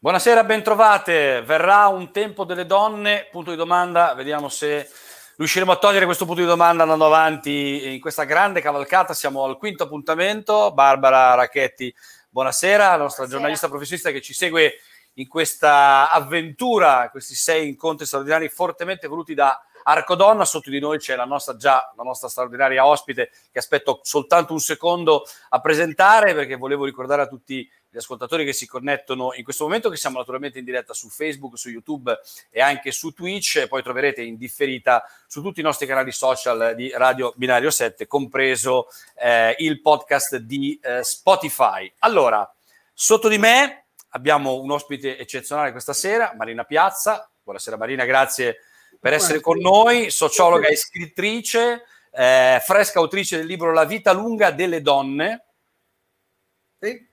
Buonasera, bentrovate. Verrà un tempo delle donne? Punto di domanda. Vediamo se riusciremo a togliere questo punto di domanda andando avanti in questa grande cavalcata. Siamo al quinto appuntamento. Barbara Racchetti, buonasera, la nostra buonasera. giornalista professionista che ci segue in questa avventura, questi sei incontri straordinari fortemente voluti da Arcodonna. Sotto di noi c'è la nostra già la nostra straordinaria ospite che aspetto soltanto un secondo a presentare perché volevo ricordare a tutti gli ascoltatori che si connettono in questo momento, che siamo naturalmente in diretta su Facebook, su YouTube e anche su Twitch, e poi troverete in differita su tutti i nostri canali social di Radio Binario 7, compreso eh, il podcast di eh, Spotify. Allora, sotto di me abbiamo un ospite eccezionale questa sera, Marina Piazza. Buonasera Marina, grazie per essere con noi, sociologa e scrittrice, eh, fresca autrice del libro La vita lunga delle donne. Sì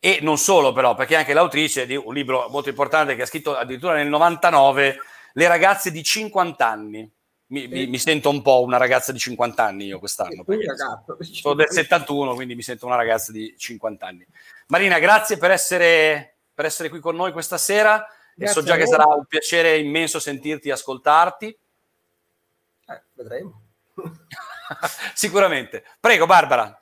e non solo però, perché anche l'autrice di un libro molto importante che ha scritto addirittura nel 99, Le ragazze di 50 anni. Mi, mi, mi sento un po' una ragazza di 50 anni io quest'anno. Sono del 71, quindi mi sento una ragazza di 50 anni. Marina, grazie per essere, per essere qui con noi questa sera. Grazie e so già che sarà un piacere immenso sentirti e ascoltarti. Eh, vedremo. Sicuramente. Prego, Barbara.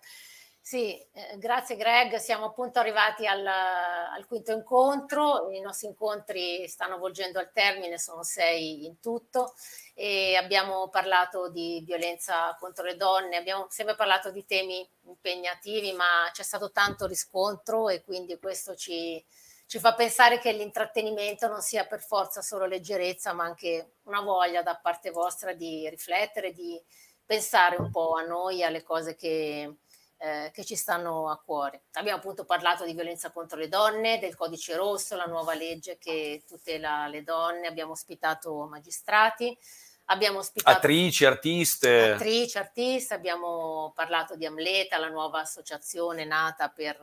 Sì, eh, grazie Greg, siamo appunto arrivati al, al, quinto incontro, i nostri incontri stanno volgendo al termine, sono sei in tutto e abbiamo parlato di violenza contro le donne, abbiamo sempre parlato di temi impegnativi, ma c'è stato tanto riscontro e quindi questo ci, ci fa pensare che l'intrattenimento non sia per forza solo leggerezza, ma anche una voglia da parte vostra di riflettere, di pensare un po' a noi, alle cose che eh, che ci stanno a cuore. Abbiamo appunto parlato di violenza contro le donne, del codice rosso, la nuova legge che tutela le donne, abbiamo ospitato magistrati, abbiamo ospitato attrici, artiste. Attrici, artiste, abbiamo parlato di Amleta, la nuova associazione nata per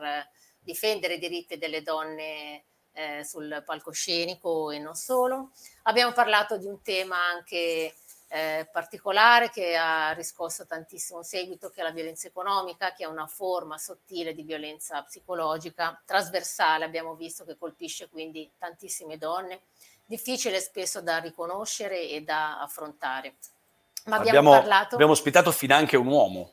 difendere i diritti delle donne eh, sul palcoscenico e non solo. Abbiamo parlato di un tema anche eh, particolare che ha riscosso tantissimo seguito, che è la violenza economica, che è una forma sottile di violenza psicologica, trasversale, abbiamo visto che colpisce quindi tantissime donne, difficile spesso da riconoscere e da affrontare. Ma abbiamo, abbiamo parlato... Abbiamo ospitato finanche un uomo.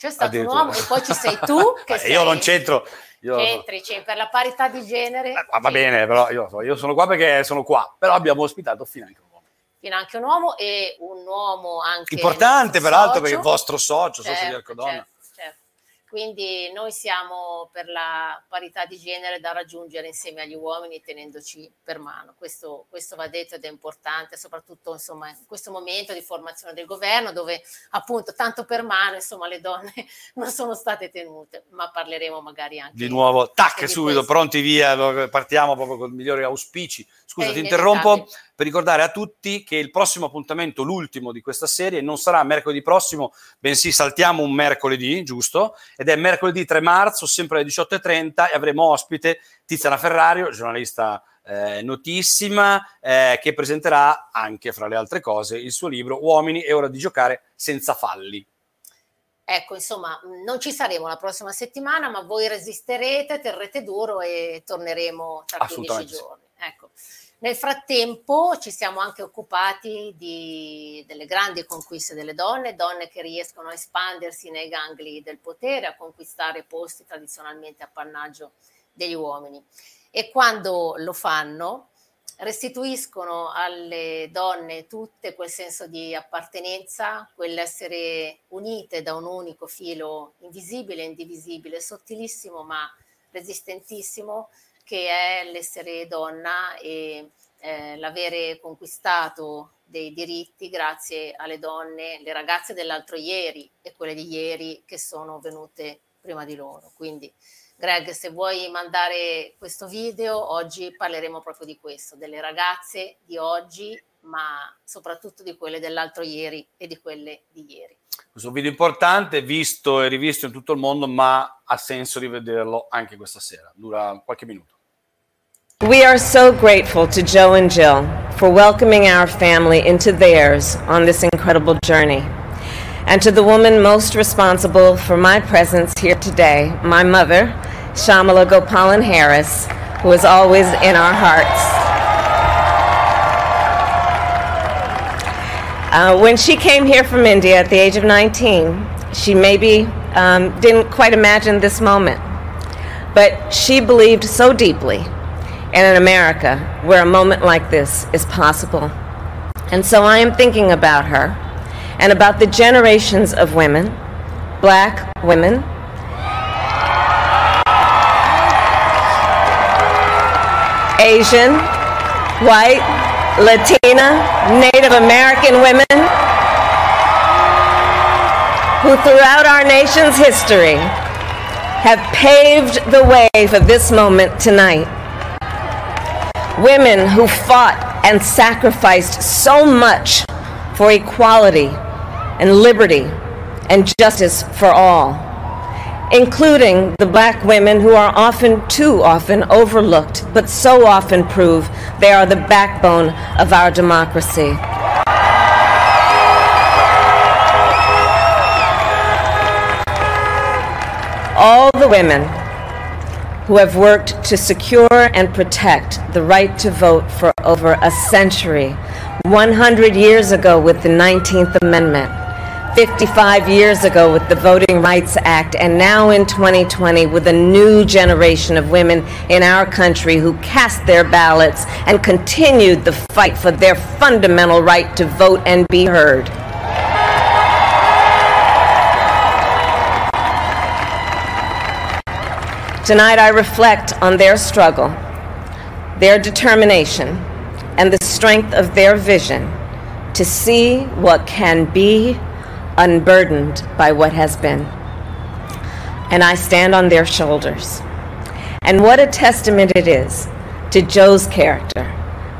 C'è stato un uomo e poi ci sei tu che sei... Io non c'entro. Io... C'entri, c'entri, per la parità di genere. Eh, va bene, però io, io sono qua perché sono qua, però abbiamo ospitato finanche un uomo finanche un uomo e un uomo anche importante peraltro perché il vostro socio, certo, socio di Arcodonna. Certo. Quindi noi siamo per la parità di genere da raggiungere insieme agli uomini tenendoci per mano. Questo, questo va detto ed è importante, soprattutto insomma, in questo momento di formazione del governo dove appunto tanto per mano insomma, le donne non sono state tenute, ma parleremo magari anche di nuovo. Tac, subito, pronti via, partiamo proprio con i migliori auspici. Scusa, ti interrompo per ricordare a tutti che il prossimo appuntamento, l'ultimo di questa serie, non sarà mercoledì prossimo, bensì saltiamo un mercoledì, giusto? Ed è mercoledì 3 marzo, sempre alle 18.30 e avremo ospite Tiziana Ferrario, giornalista eh, notissima, eh, che presenterà anche, fra le altre cose, il suo libro Uomini, è ora di giocare senza falli. Ecco, insomma, non ci saremo la prossima settimana, ma voi resisterete, terrete duro e torneremo tra 15 giorni. Ecco. Nel frattempo ci siamo anche occupati di, delle grandi conquiste delle donne, donne che riescono a espandersi nei gangli del potere, a conquistare posti tradizionalmente appannaggio degli uomini. E quando lo fanno, restituiscono alle donne tutte quel senso di appartenenza, quell'essere unite da un unico filo invisibile, indivisibile, sottilissimo ma resistentissimo, che è l'essere donna e eh, l'avere conquistato dei diritti grazie alle donne, le ragazze dell'altro ieri e quelle di ieri che sono venute prima di loro. Quindi Greg, se vuoi mandare questo video, oggi parleremo proprio di questo, delle ragazze di oggi, ma soprattutto di quelle dell'altro ieri e di quelle di ieri. Questo video importante, visto e rivisto in tutto il mondo, ma ha senso rivederlo anche questa sera. Dura qualche minuto. We are so grateful to Joe and Jill for welcoming our family into theirs on this incredible journey. And to the woman most responsible for my presence here today, my mother, Shamala Gopalan Harris, who is always in our hearts. Uh, when she came here from India at the age of 19, she maybe um, didn't quite imagine this moment. But she believed so deeply in America where a moment like this is possible. And so I am thinking about her and about the generations of women, black women, Asian, white, Latina, Native American women who throughout our nation's history have paved the way for this moment tonight. Women who fought and sacrificed so much for equality and liberty and justice for all, including the black women who are often, too often, overlooked, but so often prove they are the backbone of our democracy. all the women who have worked to secure and protect the right to vote for over a century, 100 years ago with the 19th Amendment, 55 years ago with the Voting Rights Act, and now in 2020 with a new generation of women in our country who cast their ballots and continued the fight for their fundamental right to vote and be heard. Tonight I reflect on their struggle, their determination, and the strength of their vision to see what can be unburdened by what has been. And I stand on their shoulders. And what a testament it is to Joe's character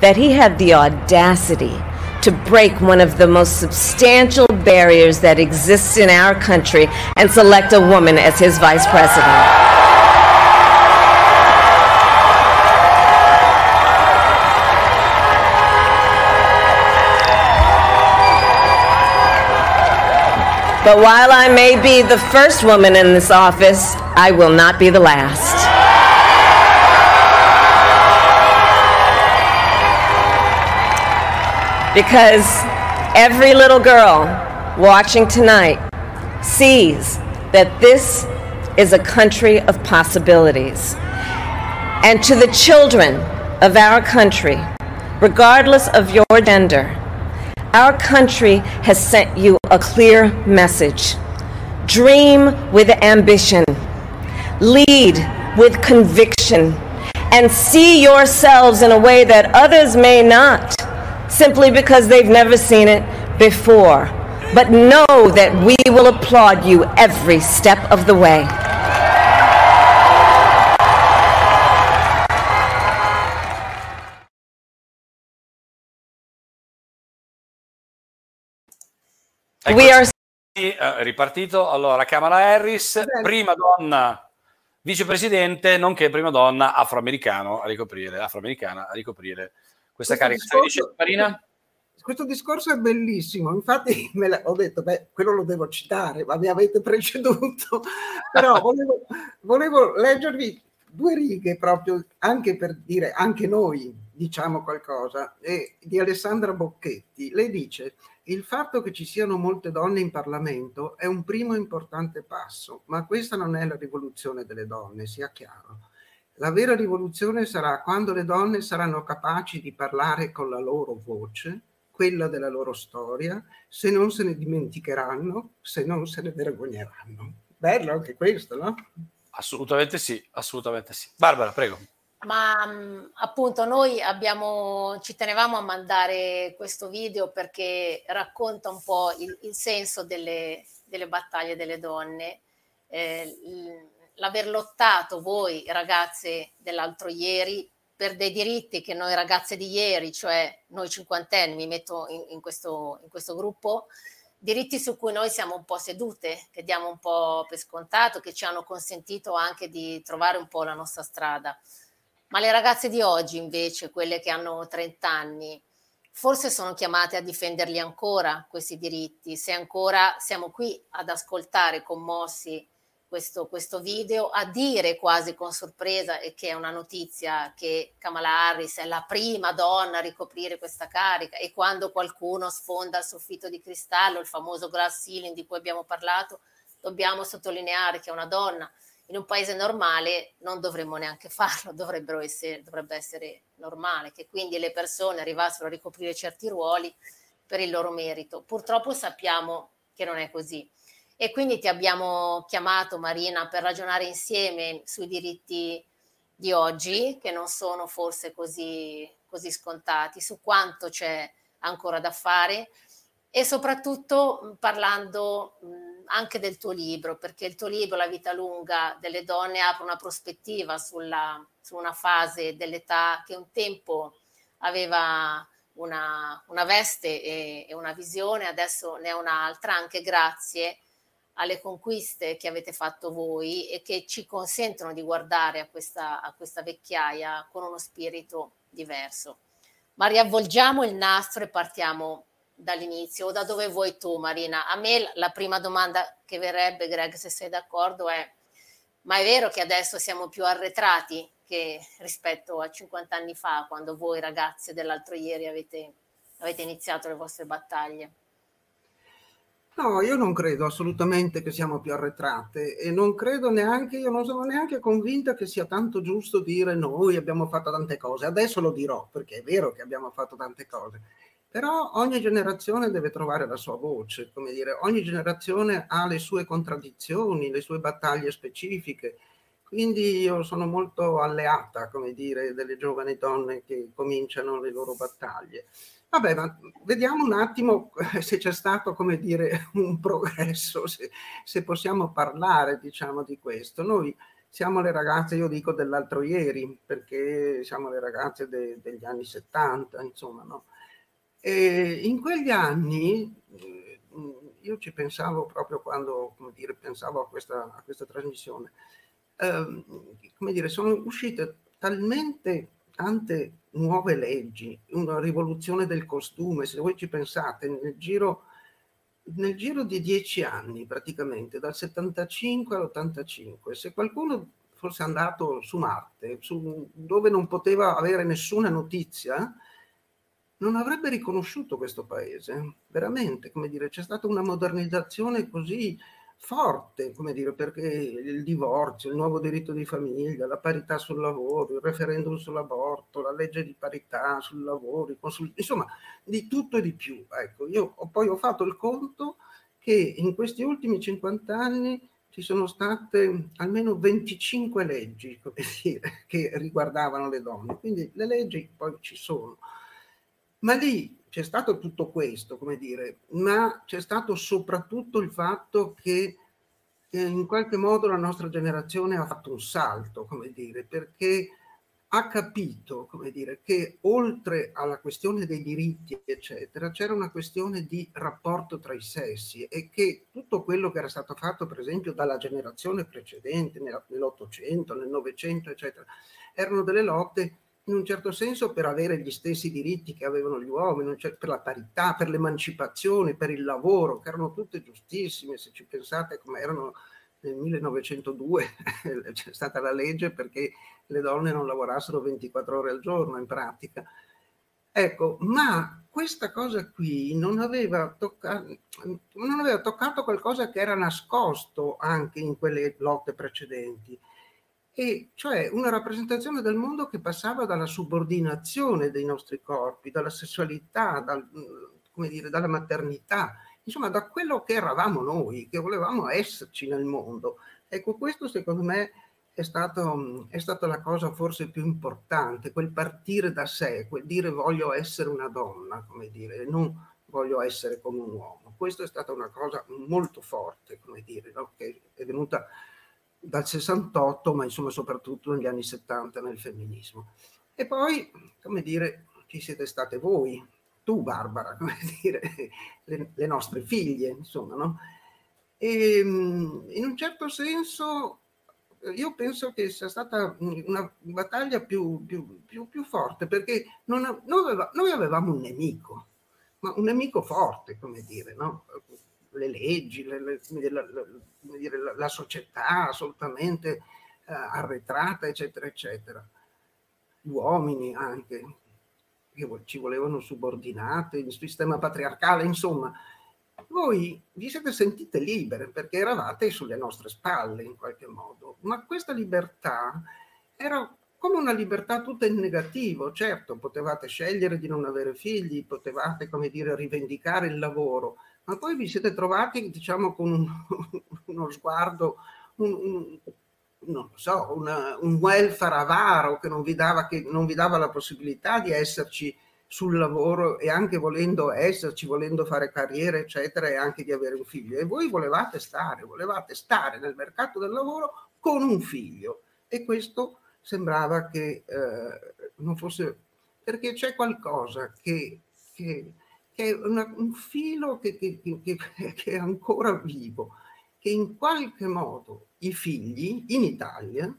that he had the audacity to break one of the most substantial barriers that exists in our country and select a woman as his vice president. But while I may be the first woman in this office, I will not be the last. Because every little girl watching tonight sees that this is a country of possibilities. And to the children of our country, regardless of your gender, our country has sent you a clear message. Dream with ambition, lead with conviction, and see yourselves in a way that others may not, simply because they've never seen it before. But know that we will applaud you every step of the way. We are... Eh, ripartito. Allora, Kamala Harris, prima donna vicepresidente, nonché prima donna afroamericano a ricoprire, afroamericana a ricoprire questa questo carica. Discorso, Marina? Questo discorso è bellissimo, infatti me la, ho detto, beh, quello lo devo citare, ma mi avete preceduto, però volevo, volevo leggervi due righe proprio anche per dire, anche noi diciamo qualcosa, e di Alessandra Bocchetti. Lei dice, il fatto che ci siano molte donne in Parlamento è un primo importante passo, ma questa non è la rivoluzione delle donne, sia chiaro. La vera rivoluzione sarà quando le donne saranno capaci di parlare con la loro voce, quella della loro storia, se non se ne dimenticheranno, se non se ne vergogneranno. Bello anche questo, no? Assolutamente sì, assolutamente sì. Barbara, prego. Ma mm, appunto noi abbiamo, ci tenevamo a mandare questo video perché racconta un po' il, il senso delle, delle, battaglie delle donne, eh, l'aver lottato voi ragazze dell'altro ieri per dei diritti che noi ragazze di ieri, cioè noi cinquantenni, mi metto in, in, questo, in questo gruppo, diritti su cui noi siamo un po' sedute, che diamo un po' per scontato, che ci hanno consentito anche di trovare un po' la nostra strada. Ma le ragazze di oggi, invece, quelle che hanno 30 anni, forse sono chiamate a difenderli ancora questi diritti, se ancora siamo qui ad ascoltare commossi questo, questo, video, a dire quasi con sorpresa e che è una notizia che Kamala Harris è la prima donna a ricoprire questa carica e quando qualcuno sfonda il soffitto di cristallo, il famoso glass ceiling di cui abbiamo parlato, dobbiamo sottolineare che è una donna. In un paese normale non dovremmo neanche farlo, essere, dovrebbe essere normale che quindi le persone arrivassero a ricoprire certi ruoli per il loro merito. Purtroppo sappiamo che non è così e quindi ti abbiamo chiamato Marina per ragionare insieme sui diritti di oggi, che non sono forse così, così scontati, su quanto c'è ancora da fare e soprattutto parlando anche del tuo libro, perché il tuo libro La vita lunga delle donne apre una prospettiva sulla, su una fase dell'età che un tempo aveva una, una veste e, e, una visione, adesso ne ha un'altra, anche grazie alle conquiste che avete fatto voi e che ci consentono di guardare a questa, a questa vecchiaia con uno spirito diverso. Ma riavvolgiamo il nastro e partiamo dall'inizio o da dove vuoi tu Marina. A me la prima domanda che verrebbe, Greg, se sei d'accordo, è ma è vero che adesso siamo più arretrati che rispetto a 50 anni fa, quando voi ragazze dell'altro ieri avete, avete iniziato le vostre battaglie? No, io non credo assolutamente che siamo più arretrate e non credo neanche, io non sono neanche convinta che sia tanto giusto dire noi abbiamo fatto tante cose. Adesso lo dirò perché è vero che abbiamo fatto tante cose, però ogni generazione deve trovare la sua voce, come dire, ogni generazione ha le sue contraddizioni, le sue battaglie specifiche. Quindi io sono molto alleata, come dire, delle giovani donne che cominciano le loro battaglie. Vabbè, ma vediamo un attimo se c'è stato, come dire, un progresso, se, se possiamo parlare, diciamo, di questo. Noi siamo le ragazze, io dico dell'altro ieri, perché siamo le ragazze de, degli anni 70, insomma, no? E in quegli anni, eh, io ci pensavo proprio quando, dire, pensavo a questa, a questa trasmissione, eh, come dire, sono uscite talmente tante nuove leggi, una rivoluzione del costume, se voi ci pensate, nel giro, nel giro di dieci anni praticamente, dal 75 all'85, se qualcuno fosse andato su Marte, su, dove non poteva avere nessuna notizia, non avrebbe riconosciuto questo paese, veramente, come dire, c'è stata una modernizzazione così forte, come dire, perché il divorzio, il nuovo diritto di famiglia, la parità sul lavoro, il referendum sull'aborto, la legge di parità sul lavoro, consult- insomma, di tutto e di più. Ecco, io ho, poi ho fatto il conto che in questi ultimi 50 anni ci sono state almeno 25 leggi, dire, che riguardavano le donne, quindi le leggi poi ci sono. Ma lì c'è stato tutto questo, come dire, ma c'è stato soprattutto il fatto che eh, in qualche modo la nostra generazione ha fatto un salto, come dire, perché ha capito, come dire, che oltre alla questione dei diritti, eccetera, c'era una questione di rapporto tra i sessi e che tutto quello che era stato fatto, per esempio, dalla generazione precedente, nell'Ottocento, nel Novecento, eccetera, erano delle lotte in un certo senso per avere gli stessi diritti che avevano gli uomini, per la parità, per l'emancipazione, per il lavoro, che erano tutte giustissime, se ci pensate come erano nel 1902 c'è stata la legge perché le donne non lavorassero 24 ore al giorno in pratica. Ecco, ma questa cosa qui non aveva, toccato, non aveva toccato qualcosa che era nascosto anche in quelle lotte precedenti e cioè una rappresentazione del mondo che passava dalla subordinazione dei nostri corpi, dalla sessualità, dal, come dire, dalla maternità, insomma da quello che eravamo noi, che volevamo esserci nel mondo. Ecco, questo secondo me è, stato, è stata la cosa forse più importante, quel partire da sé, quel dire voglio essere una donna, come dire, non voglio essere come un uomo. Questo è stata una cosa molto forte, come dire, no? che è venuta dal 68, ma insomma soprattutto negli anni 70 nel femminismo. E poi, come dire, ci siete state voi, tu Barbara, come dire, le, le nostre figlie, insomma, no? E in un certo senso io penso che sia stata una battaglia più, più, più, più forte perché non, noi, aveva, noi avevamo un nemico, ma un nemico forte, come dire, no? Le leggi, le, le, la, la, la, società assolutamente uh, arretrata, eccetera, eccetera. Gli uomini anche, che ci volevano subordinate, il sistema patriarcale, insomma, voi vi siete sentite libere perché eravate sulle nostre spalle in qualche modo, ma questa libertà era come una libertà tutta in negativo. Certo, potevate scegliere di non avere figli, potevate, come dire, rivendicare il lavoro, ma poi vi siete trovati, diciamo, con un, uno sguardo, un, un, non so, una, un welfare avaro che non, vi dava, che non vi dava la possibilità di esserci sul lavoro e anche volendo esserci, volendo fare carriera, eccetera, e anche di avere un figlio. E voi volevate stare, volevate stare nel mercato del lavoro con un figlio. E questo sembrava che eh, non fosse... perché c'è qualcosa che, che è una, un filo che, che, che è ancora vivo, che in qualche modo i figli in Italia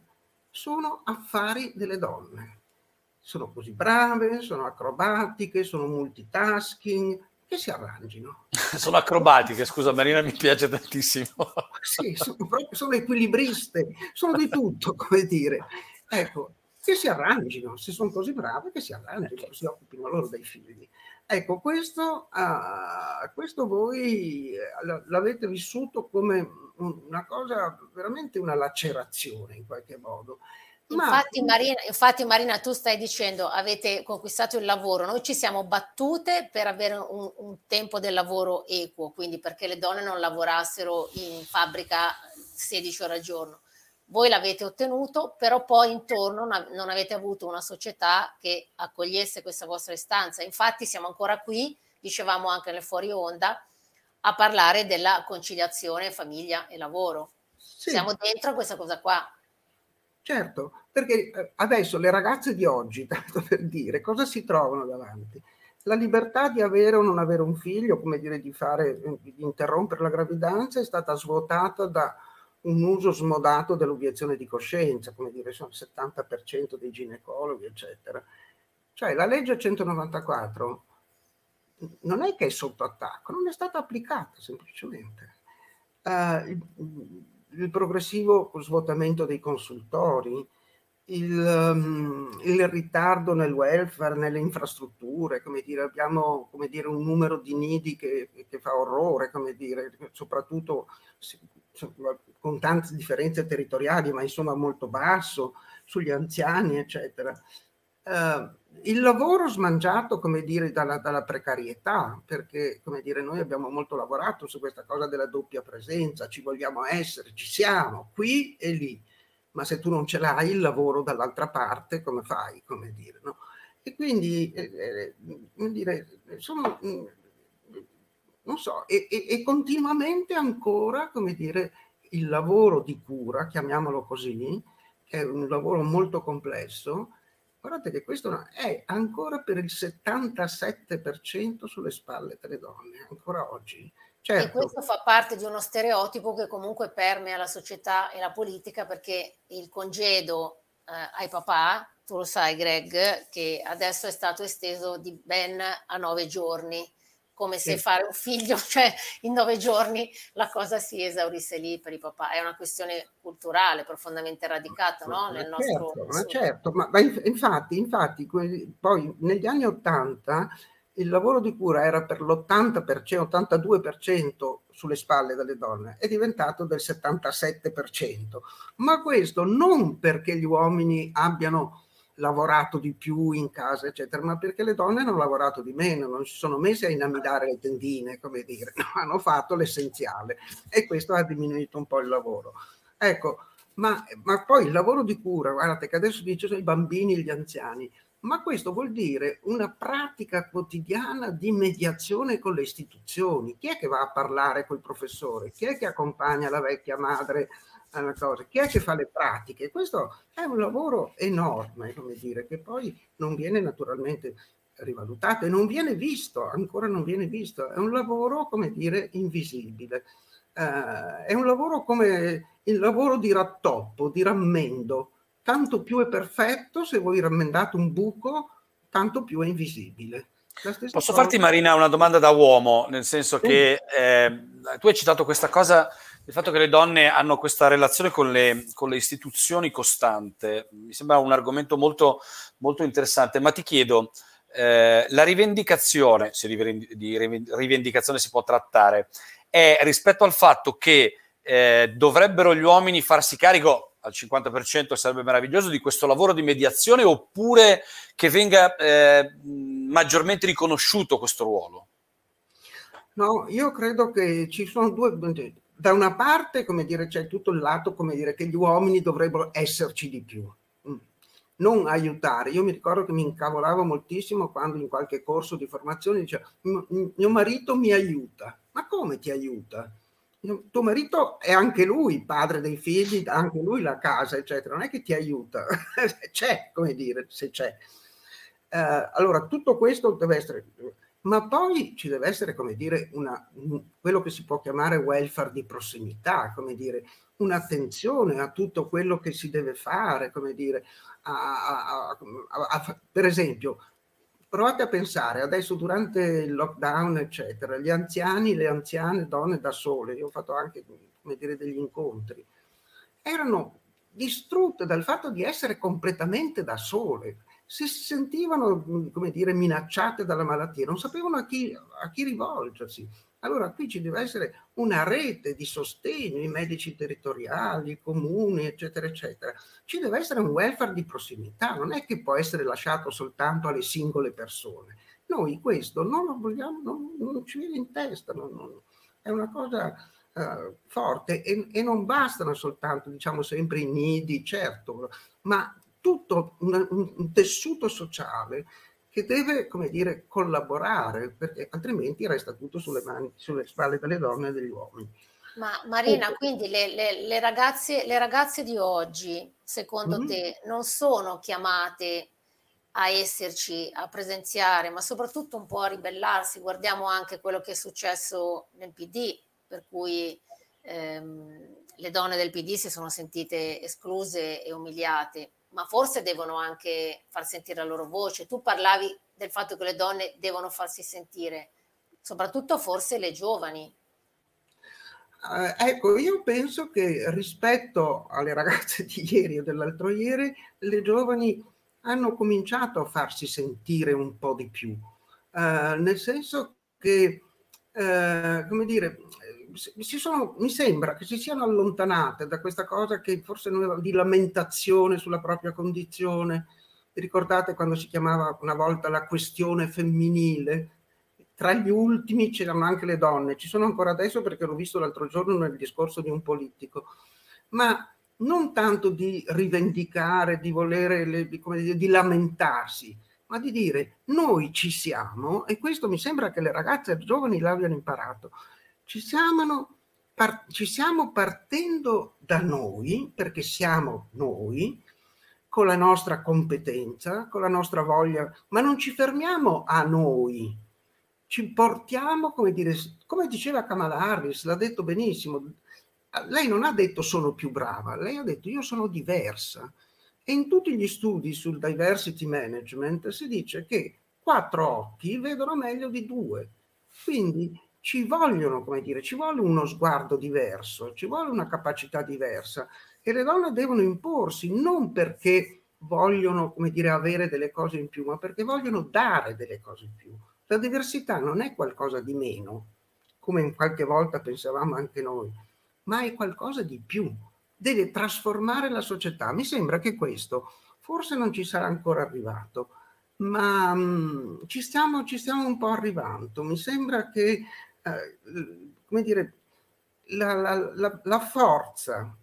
sono affari delle donne sono così brave, sono acrobatiche, sono multitasking, che si arrangino. sono acrobatiche, scusa Marina, mi piace tantissimo. sì, sono, proprio, sono equilibriste, sono di tutto, come dire. Ecco, che si arrangino, se sono così brave, che si arrangino, si occupino loro dei figli. Ecco, questo, uh, questo voi eh, l'avete vissuto come una cosa, veramente una lacerazione in qualche modo. Infatti Marina, infatti Marina, tu stai dicendo avete conquistato il lavoro, noi ci siamo battute per avere un, un, tempo del lavoro equo, quindi perché le donne non lavorassero in fabbrica 16 ore al giorno. Voi l'avete ottenuto, però poi intorno non avete avuto una società che accogliesse questa vostra istanza. Infatti siamo ancora qui, dicevamo anche nel fuori onda, a parlare della conciliazione famiglia e lavoro. Sì. Siamo dentro questa cosa qua. Certo, perché eh, adesso le ragazze di oggi, tanto per dire, cosa si trovano davanti? La libertà di avere o non avere un figlio, come dire, di, fare, di interrompere la gravidanza, è stata svuotata da un uso smodato dell'obiezione di coscienza, come dire, sono il 70% dei ginecologi, eccetera. Cioè la legge 194 non è che è sotto attacco, non è stata applicata semplicemente. Uh, il progressivo svuotamento dei consultori, il, um, il, ritardo nel welfare, nelle infrastrutture, come dire, abbiamo come dire, un numero di nidi che, che fa orrore, come dire, soprattutto con tante differenze territoriali, ma insomma molto basso, sugli anziani, eccetera. Uh, il lavoro smangiato, come dire, dalla, dalla, precarietà, perché, come dire, noi abbiamo molto lavorato su questa cosa della doppia presenza, ci vogliamo essere, ci siamo, qui e lì, ma se tu non ce l'hai il lavoro dall'altra parte, come fai, come dire, no? E quindi, eh, eh, dire, sono, non so, e, e, e continuamente ancora, come dire, il lavoro di cura, chiamiamolo così, che è un lavoro molto complesso, Guardate che questo è ancora per il 77% sulle spalle delle donne, ancora oggi. Certo. E questo fa parte di uno stereotipo che comunque permea la società e la politica perché il congedo eh, ai papà, tu lo sai Greg, che adesso è stato esteso di ben a nove giorni come se fare un figlio, cioè in nove giorni la cosa si esaurisse lì per i papà. È una questione culturale profondamente radicata no? nel nostro... Certo, ma certo, ma, ma infatti, infatti poi negli anni Ottanta il lavoro di cura era per l'80%, 82% sulle spalle delle donne, è diventato del 77%. Ma questo non perché gli uomini abbiano lavorato di più in casa, eccetera, ma perché le donne hanno lavorato di meno, non si sono messe a inamidare le tendine, come dire, no, hanno fatto l'essenziale e questo ha diminuito un po' il lavoro. Ecco, ma, ma poi il lavoro di cura, guardate che adesso dice sono i bambini e gli anziani, ma questo vuol dire una pratica quotidiana di mediazione con le istituzioni. Chi è che va a parlare col professore? Chi è che accompagna la vecchia madre una cosa. Chi è che fa le pratiche? Questo è un lavoro enorme, come dire, che poi non viene naturalmente rivalutato e non viene visto, ancora non viene visto. È un lavoro, come dire, invisibile. Uh, è un lavoro come il lavoro di rattoppo, di rammendo. Tanto più è perfetto, se voi rammendate un buco, tanto più è invisibile. Posso cosa. farti Marina una domanda da uomo, nel senso che eh, tu hai citato questa cosa, il fatto che le donne hanno questa relazione con le, con le istituzioni costante, mi sembra un argomento molto, molto interessante, ma ti chiedo, eh, la rivendicazione, se di rivendicazione si può trattare, è rispetto al fatto che eh, dovrebbero gli uomini farsi carico al 50% sarebbe meraviglioso di questo lavoro di mediazione oppure che venga eh, maggiormente riconosciuto questo ruolo? No, io credo che ci sono due. Da una parte, come dire, c'è tutto il lato, come dire, che gli uomini dovrebbero esserci di più, mm. non aiutare. Io mi ricordo che mi incavolavo moltissimo quando in qualche corso di formazione diceva mio marito mi aiuta. Ma come ti aiuta? tuo marito è anche lui padre dei figli, anche lui la casa, eccetera, non è che ti aiuta, c'è, come dire, se c'è. Uh, allora, tutto questo deve essere, ma poi ci deve essere, come dire, una, quello che si può chiamare welfare di prossimità, come dire, un'attenzione a tutto quello che si deve fare, come dire, a, a, a, per esempio, provate a pensare adesso durante il lockdown, eccetera, gli anziani, le anziane donne da sole, io ho fatto anche come dire, degli incontri, erano distrutte dal fatto di essere completamente da sole, si sentivano come dire, minacciate dalla malattia, non sapevano a chi, a chi rivolgersi. Allora qui ci deve essere una rete di sostegno, i medici territoriali, i comuni, eccetera, eccetera. Ci deve essere un welfare di prossimità, non è che può essere lasciato soltanto alle singole persone. Noi questo non lo vogliamo, non, non ci viene in testa, non, non, è una cosa uh, forte e, e, non bastano soltanto, diciamo sempre, i nidi, certo, ma tutto un, un tessuto sociale che deve, come dire, collaborare, perché altrimenti resta tutto sulle, mani, sulle spalle delle donne e degli uomini. Ma Marina, oh. quindi le, le, le, ragazze, le, ragazze, di oggi, secondo mm-hmm. te, non sono chiamate a esserci, a presenziare, ma soprattutto un po' a ribellarsi? Guardiamo anche quello che è successo nel PD, per cui ehm, le donne del PD si sono sentite escluse e umiliate ma forse devono anche far sentire la loro voce. Tu parlavi del fatto che le donne devono farsi sentire, soprattutto forse le giovani. Uh, ecco, io penso che rispetto alle ragazze di ieri o dell'altro ieri, le giovani hanno cominciato a farsi sentire un po' di più, uh, nel senso che, uh, come dire, sono, mi sembra che si siano allontanate da questa cosa che forse noi di lamentazione sulla propria condizione. Vi ricordate quando si chiamava una volta la questione femminile? Tra gli ultimi c'erano anche le donne, ci sono ancora adesso perché l'ho visto l'altro giorno nel discorso di un politico, ma non tanto di rivendicare, di volere, dire, di lamentarsi, ma di dire noi ci siamo e questo mi sembra che le ragazze giovani l'abbiano imparato ci siamo, par- ci siamo partendo da noi, perché siamo noi, con la nostra competenza, con la nostra voglia, ma non ci fermiamo a noi, ci portiamo, come dire, come diceva Kamala Harris, l'ha detto benissimo, lei non ha detto sono più brava, lei ha detto io sono diversa. E in tutti gli studi sul diversity management si dice che quattro occhi vedono meglio di due. Quindi ci vogliono, come dire, ci vuole uno sguardo diverso, ci vuole una capacità diversa e le donne devono imporsi non perché vogliono, come dire, avere delle cose in più, ma perché vogliono dare delle cose in più. La diversità non è qualcosa di meno, come qualche volta pensavamo anche noi, ma è qualcosa di più. Deve trasformare la società. Mi sembra che questo forse non ci sarà ancora arrivato, ma mh, ci, stiamo, ci stiamo un po' arrivando. Mi sembra che come dire, la, la, la, la, forza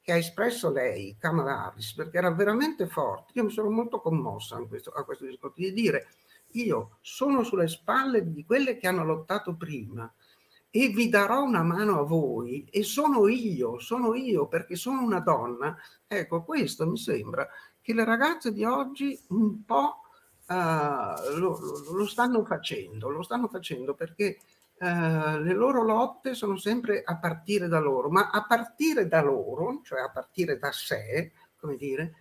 che ha espresso lei, Kamala Harris, perché era veramente forte, io mi sono molto commossa questo, a questo discorso, di dire io sono sulle spalle di quelle che hanno lottato prima e vi darò una mano a voi e sono io, sono io perché sono una donna. Ecco, questo mi sembra che le ragazze di oggi un po' uh, lo, lo, stanno facendo, lo stanno facendo perché eh, le loro lotte sono sempre a partire da loro, ma a partire da loro, cioè a partire da sé, come dire,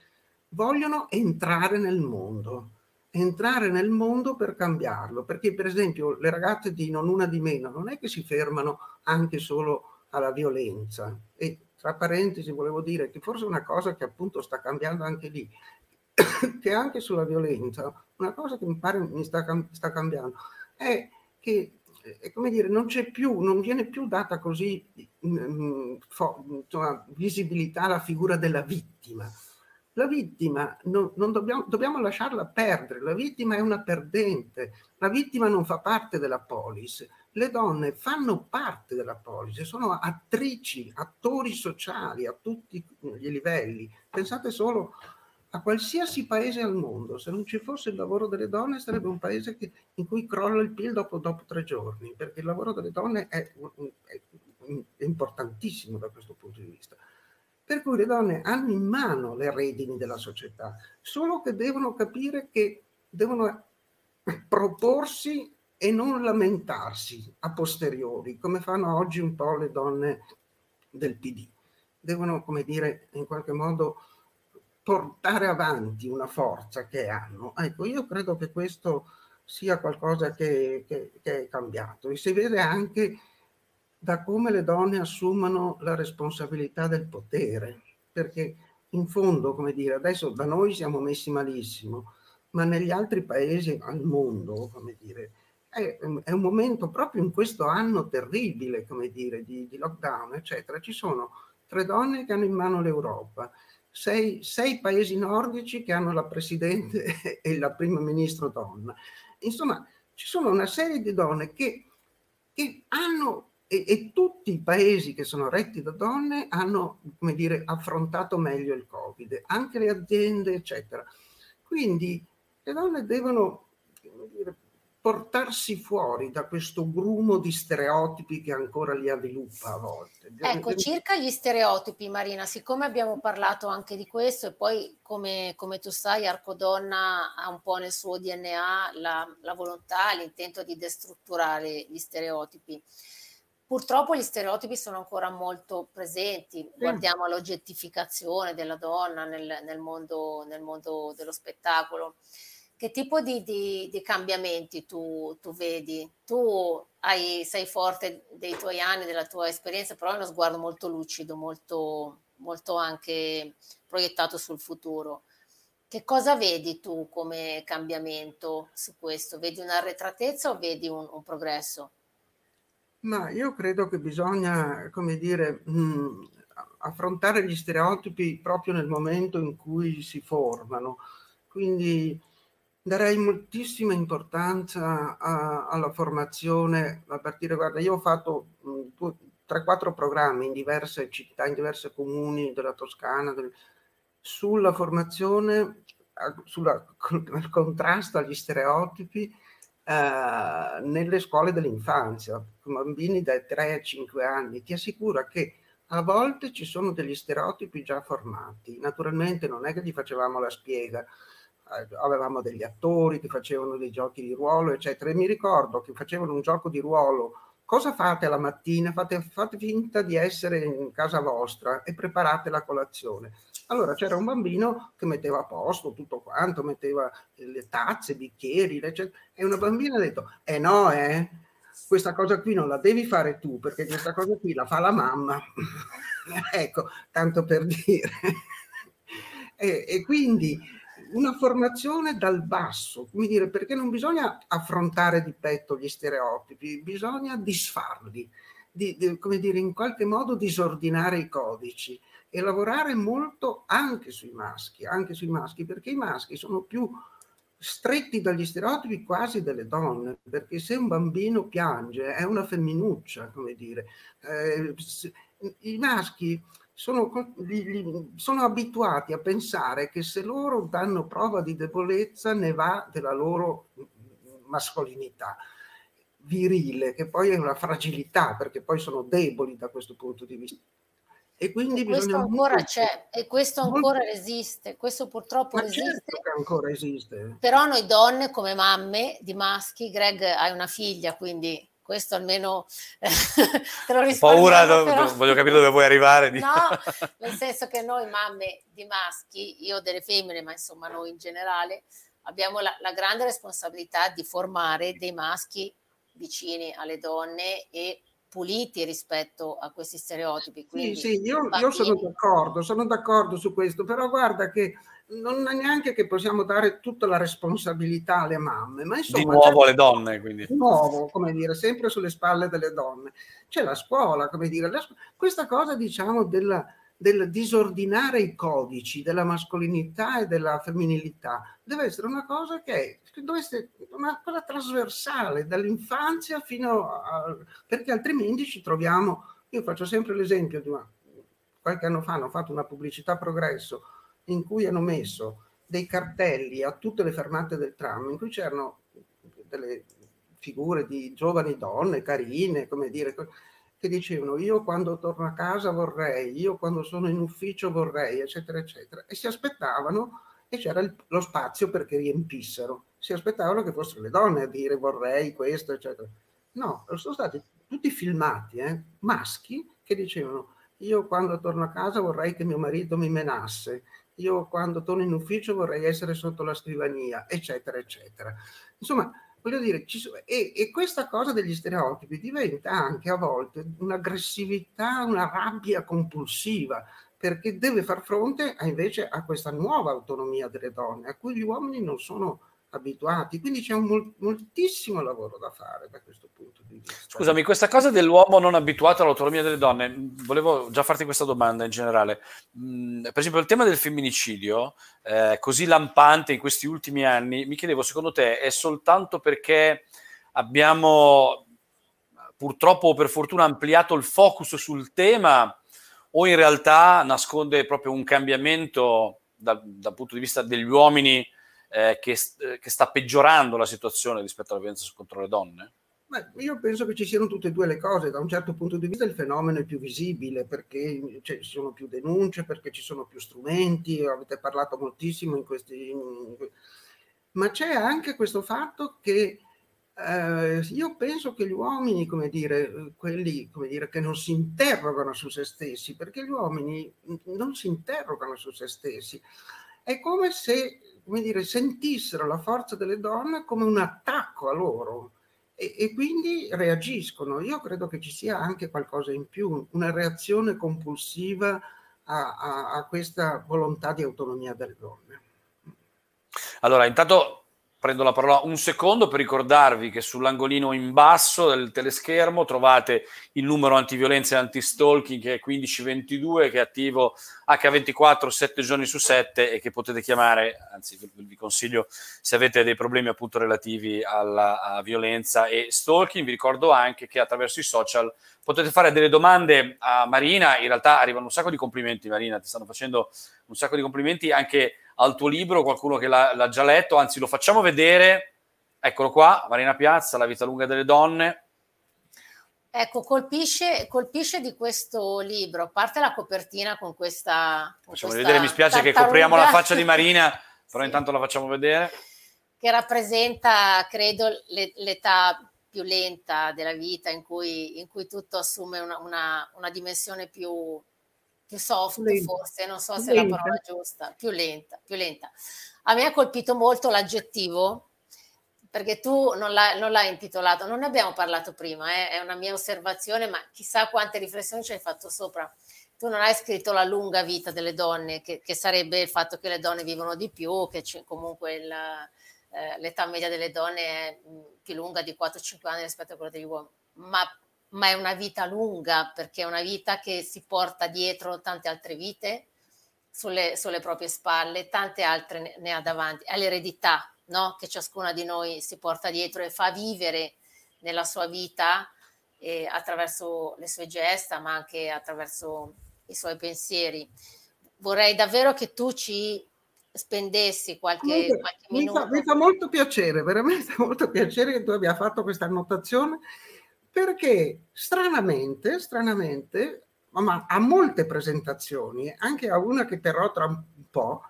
vogliono entrare nel mondo. entrare nel mondo per cambiarlo, perché per esempio le ragazze di non una di meno non è che si fermano anche solo alla violenza e tra parentesi volevo dire che forse una cosa che appunto sta cambiando anche lì, che anche sulla violenza, una cosa che mi pare mi sta, sta cambiando, è che è come dire, non c'è più, non viene più data così mh, fo, insomma, visibilità alla figura della vittima. La vittima non, non dobbiamo, dobbiamo, lasciarla perdere, la vittima è una perdente, la vittima non fa parte della polis, le donne fanno parte della polis, sono attrici, attori sociali a tutti i livelli. Pensate solo a qualsiasi paese al mondo, se non ci fosse il lavoro delle donne sarebbe un paese che, in cui crolla il PIL dopo, dopo, tre giorni, perché il lavoro delle donne è, è, è importantissimo da questo punto di vista. Per cui le donne hanno in mano le redini della società, solo che devono capire che devono proporsi e non lamentarsi a posteriori, come fanno oggi un po' le donne del PD. Devono, come dire, in qualche modo portare avanti una forza che hanno. Ecco, io credo che questo sia qualcosa che, che, che è cambiato e si vede anche da come le donne assumono la responsabilità del potere, perché in fondo, come dire, adesso da noi siamo messi malissimo, ma negli altri paesi al mondo, come dire, è, è un momento proprio in questo anno terribile, come dire, di, di lockdown, eccetera. Ci sono tre donne che hanno in mano l'Europa, sei, sei paesi nordici che hanno la presidente e la prima ministro donna. Insomma, ci sono una serie di donne che, che hanno, e, e, tutti i paesi che sono retti da donne hanno, come dire, affrontato meglio il Covid, anche le aziende, eccetera. Quindi le donne devono portarsi fuori da questo grumo di stereotipi che ancora li avviluppa a volte. Ecco, circa gli stereotipi, Marina, siccome abbiamo parlato anche di questo e poi come, come tu sai, Arcodonna ha un po' nel suo DNA la, la volontà, l'intento di destrutturare gli stereotipi. Purtroppo gli stereotipi sono ancora molto presenti, guardiamo l'oggettificazione della donna nel, nel, mondo, nel mondo dello spettacolo che tipo di, di, di cambiamenti tu, tu, vedi? Tu hai, sei forte dei tuoi anni, della tua esperienza, però hai uno sguardo molto lucido, molto, molto anche proiettato sul futuro. Che cosa vedi tu come cambiamento su questo? Vedi un'arretratezza o vedi un, un progresso? Ma io credo che bisogna, come dire, mh, affrontare gli stereotipi proprio nel momento in cui si formano. Quindi darei moltissima importanza a, alla formazione a partire, guarda, io ho fatto 3-4 programmi in diverse città, in diversi comuni della Toscana, del, sulla formazione, sul contrasto agli stereotipi eh, nelle scuole dell'infanzia, bambini dai 3 a 5 anni. Ti assicura che a volte ci sono degli stereotipi già formati. Naturalmente non è che gli facevamo la spiega, avevamo degli attori che facevano dei giochi di ruolo, eccetera. E mi ricordo che facevano un gioco di ruolo. Cosa fate la mattina? Fate, fate finta di essere in casa vostra e preparate la colazione. Allora c'era un bambino che metteva a posto tutto quanto, metteva le tazze, i bicchieri, eccetera. E una bambina ha detto: Eh no, eh, questa cosa qui non la devi fare tu, perché questa cosa qui la fa la mamma. ecco, tanto per dire. e, e quindi una formazione dal basso, come dire, perché non bisogna affrontare di petto gli stereotipi, bisogna disfarli, di, di, come dire, in qualche modo disordinare i codici e lavorare molto anche sui maschi, anche sui maschi, perché i maschi sono più stretti dagli stereotipi quasi delle donne, perché se un bambino piange è una femminuccia, come dire. Eh, I maschi sono, sono, abituati a pensare che se loro danno prova di debolezza ne va della loro mascolinità virile, che poi è una fragilità, perché poi sono deboli da questo punto di vista. E quindi e questo ancora molto, c'è, e questo ancora molto, resiste, questo purtroppo ma resiste. Certo ancora esiste. Però noi donne come mamme di maschi, Greg hai una figlia, quindi questo almeno te lo rispondo. Paura, però... voglio capire dove vuoi arrivare. Di... No, nel senso che noi mamme di maschi, io delle femmine, ma insomma noi in generale, abbiamo la, la grande responsabilità di formare dei maschi vicini alle donne e puliti rispetto a questi stereotipi. Quindi, sì, sì, io, io sono d'accordo, sono d'accordo su questo, però guarda che non è neanche che possiamo dare tutta la responsabilità alle mamme, ma insomma... Di nuovo alle donne, quindi. Di nuovo, come dire, sempre sulle spalle delle donne. C'è la scuola, come dire, la, questa cosa diciamo della, del disordinare i codici della mascolinità e della femminilità deve essere una cosa che deve essere una cosa trasversale dall'infanzia fino a... perché altrimenti ci troviamo... Io faccio sempre l'esempio di una... Qualche anno fa hanno fatto una pubblicità progresso in cui hanno messo dei cartelli a tutte le fermate del tram in cui c'erano delle figure di giovani donne carine, come dire, che dicevano io quando torno a casa vorrei, io quando sono in ufficio vorrei, eccetera, eccetera. E si aspettavano, e c'era il, lo spazio perché riempissero, si aspettavano che fossero le donne a dire vorrei questo, eccetera. No, sono stati tutti filmati, eh, maschi, che dicevano io quando torno a casa vorrei che mio marito mi menasse, io quando torno in ufficio vorrei essere sotto la scrivania, eccetera, eccetera. Insomma, voglio dire, e, e, questa cosa degli stereotipi diventa anche a volte un'aggressività, una rabbia compulsiva, perché deve far fronte a, invece a questa nuova autonomia delle donne, a cui gli uomini non sono abituati. Quindi c'è un mol- moltissimo lavoro da fare da questo punto di vista. Scusami, questa cosa dell'uomo non abituato all'autonomia delle donne, volevo già farti questa domanda in generale. Per esempio, il tema del femminicidio, eh, così lampante in questi ultimi anni, mi chiedevo, secondo te è soltanto perché abbiamo purtroppo o per fortuna ampliato il focus sul tema o in realtà nasconde proprio un cambiamento dal, dal punto di vista degli uomini eh, che, eh, che, sta peggiorando la situazione rispetto alla violenza contro le donne? Beh, io penso che ci siano tutte e due le cose. Da un certo punto di vista il fenomeno è più visibile perché cioè, ci sono più denunce, perché ci sono più strumenti, avete parlato moltissimo in questi... Ma c'è anche questo fatto che eh, io penso che gli uomini, come dire, quelli come dire, che non si interrogano su se stessi, perché gli uomini non si interrogano su se stessi, è come se come dire, sentissero la forza delle donne come un attacco a loro e, e, quindi reagiscono. Io credo che ci sia anche qualcosa in più, una reazione compulsiva a, a, a questa volontà di autonomia delle donne. Allora, intanto prendo la parola un secondo per ricordarvi che sull'angolino in basso del teleschermo trovate il numero antiviolenza e antistalking che è 1522 che è attivo H24 7 giorni su 7 e che potete chiamare, anzi vi consiglio se avete dei problemi appunto relativi alla violenza e stalking. Vi ricordo anche che attraverso i social potete fare delle domande a Marina, in realtà arrivano un sacco di complimenti Marina, ti stanno facendo un sacco di complimenti anche al tuo libro, qualcuno che l'ha, l'ha già letto, anzi lo facciamo vedere, eccolo qua, Marina Piazza, La vita lunga delle donne. Ecco, colpisce, colpisce di questo libro, a parte la copertina con questa... Con facciamo questa vedere, mi spiace che copriamo la faccia di Marina, però sì. intanto la facciamo vedere. Che rappresenta, credo, l'età più lenta della vita in cui, in cui tutto assume una, una, una dimensione più, più soft lenta. forse, non so se lenta. è la parola giusta, più lenta, più lenta. A me ha colpito molto l'aggettivo, perché tu non, l'hai, non l'hai intitolato, non ne abbiamo parlato prima, eh? è una mia osservazione, ma chissà quante riflessioni ci hai fatto sopra. Tu non hai scritto la lunga vita delle donne, che, che sarebbe il fatto che le donne vivono di più, che comunque il, eh, l'età media delle donne è più lunga di 4-5 anni rispetto a quella degli uomini, ma ma è una vita lunga perché è una vita che si porta dietro tante altre vite sulle, sulle proprie spalle, tante altre ne, ne ha davanti, è l'eredità no? che ciascuna di noi si porta dietro e fa vivere nella sua vita eh, attraverso le sue gesta, ma anche attraverso i suoi pensieri. Vorrei davvero che tu ci spendessi qualche, qualche mi minuto. Fa, mi fa molto piacere, veramente molto piacere che tu abbia fatto questa annotazione perché stranamente, stranamente, ma a molte presentazioni, anche a una che terrò tra un po',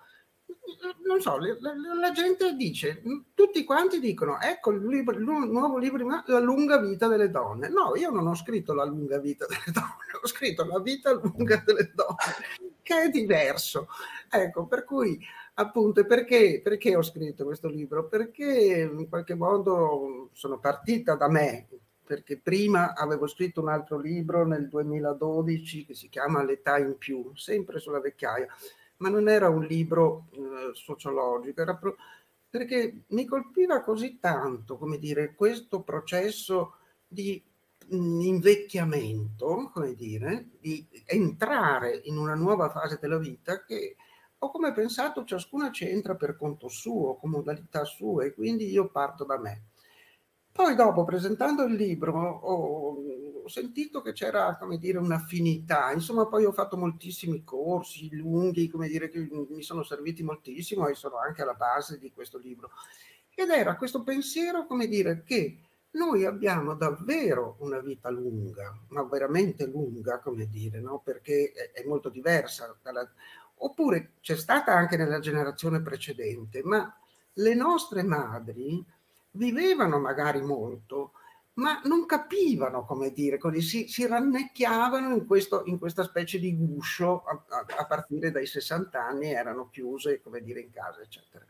non so, la, la, gente dice, tutti quanti dicono, ecco il, libro, il, nuovo libro, La lunga vita delle donne. No, io non ho scritto La lunga vita delle donne, ho scritto La vita lunga delle donne, che è diverso. Ecco, per cui appunto, perché, perché ho scritto questo libro? Perché in qualche modo sono partita da me, perché prima avevo scritto un altro libro nel 2012 che si chiama L'età in più, sempre sulla vecchiaia, ma non era un libro eh, sociologico, era pro- perché mi colpiva così tanto, come dire, questo processo di mm, invecchiamento, come dire, di entrare in una nuova fase della vita che ho come pensato ciascuna c'entra per conto suo, con modalità sue, e quindi io parto da me. Poi dopo, presentando il libro, ho, ho sentito che c'era, come dire, un'affinità. Insomma, poi ho fatto moltissimi corsi lunghi, come dire, che mi sono serviti moltissimo e sono anche alla base di questo libro. Ed era questo pensiero, come dire, che noi abbiamo davvero una vita lunga, ma veramente lunga, come dire, no? perché è, molto diversa dalla, oppure c'è stata anche nella generazione precedente, ma le nostre madri vivevano magari molto, ma non capivano come dire, così si, si rannecchiavano in, questo, in, questa specie di guscio a, a, a, partire dai 60 anni, erano chiuse come dire in casa, eccetera.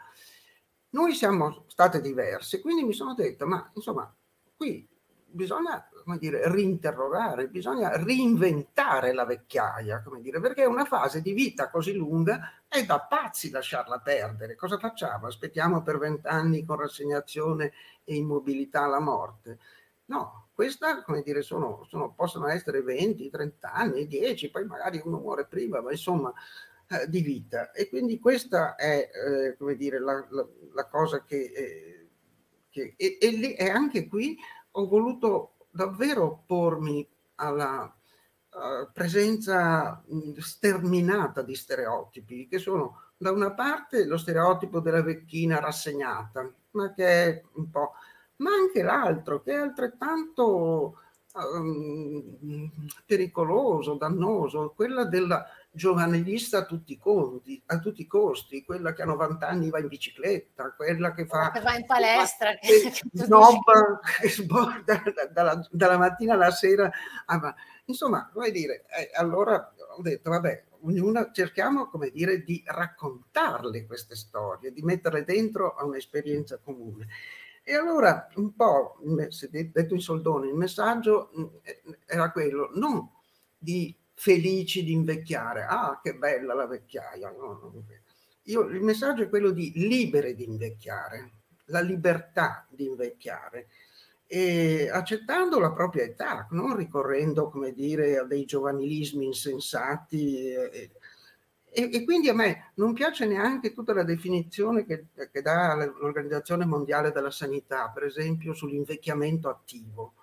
Noi siamo state diverse, quindi mi sono detto, ma insomma, qui bisogna come dire, rinterrogare, bisogna reinventare la vecchiaia, come dire, perché una fase di vita così lunga è da pazzi lasciarla perdere. Cosa facciamo? Aspettiamo per vent'anni con rassegnazione e immobilità alla morte? No, questa, come dire, sono, sono, possono essere 20, 30 anni, 10, poi magari uno muore prima, ma insomma eh, di vita. E quindi questa è, eh, come dire, la, la, la cosa che... Eh, che e, e, e anche qui ho voluto davvero oppormi alla uh, presenza sterminata di stereotipi, che sono da una parte lo stereotipo della vecchina rassegnata, ma che è un po', ma anche l'altro, che è altrettanto um, pericoloso, dannoso, quella della giovanilista a tutti, conti, a tutti i costi, quella che a 90 anni va in bicicletta, quella che fa... Che va in palestra. Che, che, snob, che sborda dalla, dalla, mattina alla sera. Ah, insomma, vuoi dire, eh, allora ho detto, vabbè, ognuna cerchiamo, come dire, di raccontarle queste storie, di metterle dentro a un'esperienza comune. E allora, un po', detto in soldoni, il messaggio mm, era quello, non di felici di invecchiare. Ah, che bella la vecchiaia. No, Io, il messaggio è quello di libere di invecchiare, la libertà di invecchiare, e accettando la propria età, non ricorrendo, come dire, a dei giovanilismi insensati. E, e, e quindi a me non piace neanche tutta la definizione che, che dà l'Organizzazione Mondiale della Sanità, per esempio, sull'invecchiamento attivo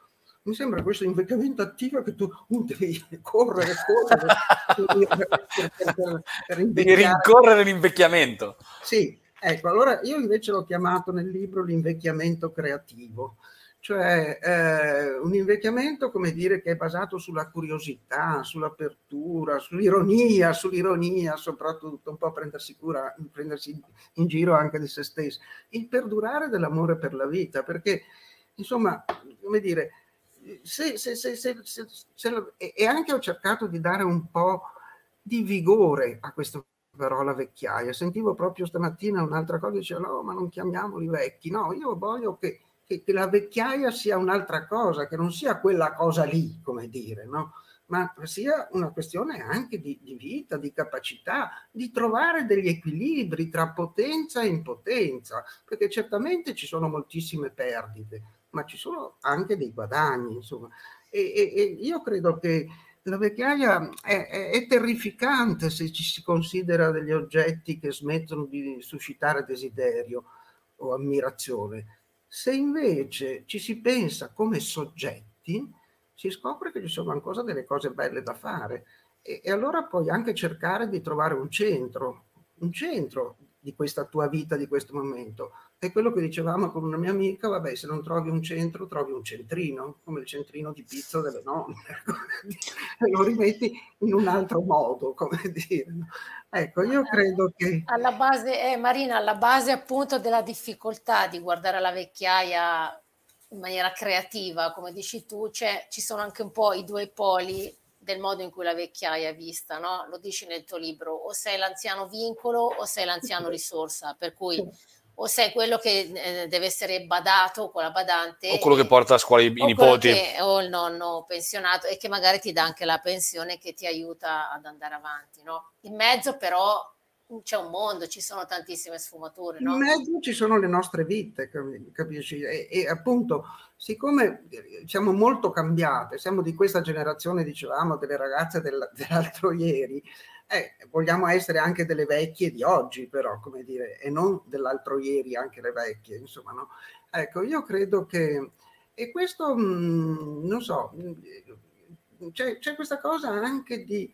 mi sembra questo invecchiamento attivo che tu devi correre, correre per, per, per devi rincorrere l'invecchiamento. Sì, ecco, allora io invece l'ho chiamato nel libro l'invecchiamento creativo, cioè eh, un invecchiamento, come dire, che è basato sulla curiosità, sull'apertura, sull'ironia, sull'ironia soprattutto, un po' prendersi cura, prendersi in giro anche di se stesso, il perdurare dell'amore per la vita, perché insomma, come dire, se, se, se, e anche ho cercato di dare un po' di vigore a questa parola vecchiaia. Sentivo proprio stamattina un'altra cosa, diceva no, ma non chiamiamoli vecchi. No, io voglio che, che, che la vecchiaia sia un'altra cosa, che non sia quella cosa lì, come dire, no? ma sia una questione anche di, di, vita, di capacità, di trovare degli equilibri tra potenza e impotenza, perché certamente ci sono moltissime perdite, ma ci sono anche dei guadagni, insomma. E, e, e io credo che la vecchiaia è, è, è, terrificante se ci si considera degli oggetti che smettono di suscitare desiderio o ammirazione. Se invece ci si pensa come soggetti, si scopre che ci sono ancora delle cose belle da fare e, e allora puoi anche cercare di trovare un centro, un centro di questa tua vita, di questo momento. È quello che dicevamo con una mia amica, vabbè, se non trovi un centro, trovi un centrino, come il centrino di pizza delle nonne, e lo rimetti in un altro modo, come dire. Ecco, io credo che... Alla base, eh, Marina, alla base appunto della difficoltà di guardare la vecchiaia in maniera creativa, come dici tu, cioè, ci sono anche un po' i due poli del modo in cui la vecchiaia è vista, no? Lo dici nel tuo libro, o sei l'anziano vincolo o sei l'anziano risorsa, per cui o sei quello che eh, deve essere badato con la badante. O quello e, che porta a scuola i, i nipoti. Che, o il nonno pensionato e che magari ti dà anche la pensione che ti aiuta ad andare avanti. No? In mezzo però c'è un mondo, ci sono tantissime sfumature. No? In mezzo ci sono le nostre vite, capisci? E, e, appunto, siccome siamo molto cambiate, siamo di questa generazione, dicevamo, delle ragazze del, dell'altro ieri, eh, vogliamo essere anche delle vecchie di oggi, però, come dire, e non dell'altro ieri anche le vecchie, insomma, no? Ecco, io credo che, e questo, mh, mm, non so, mm, c'è, c'è, questa cosa anche di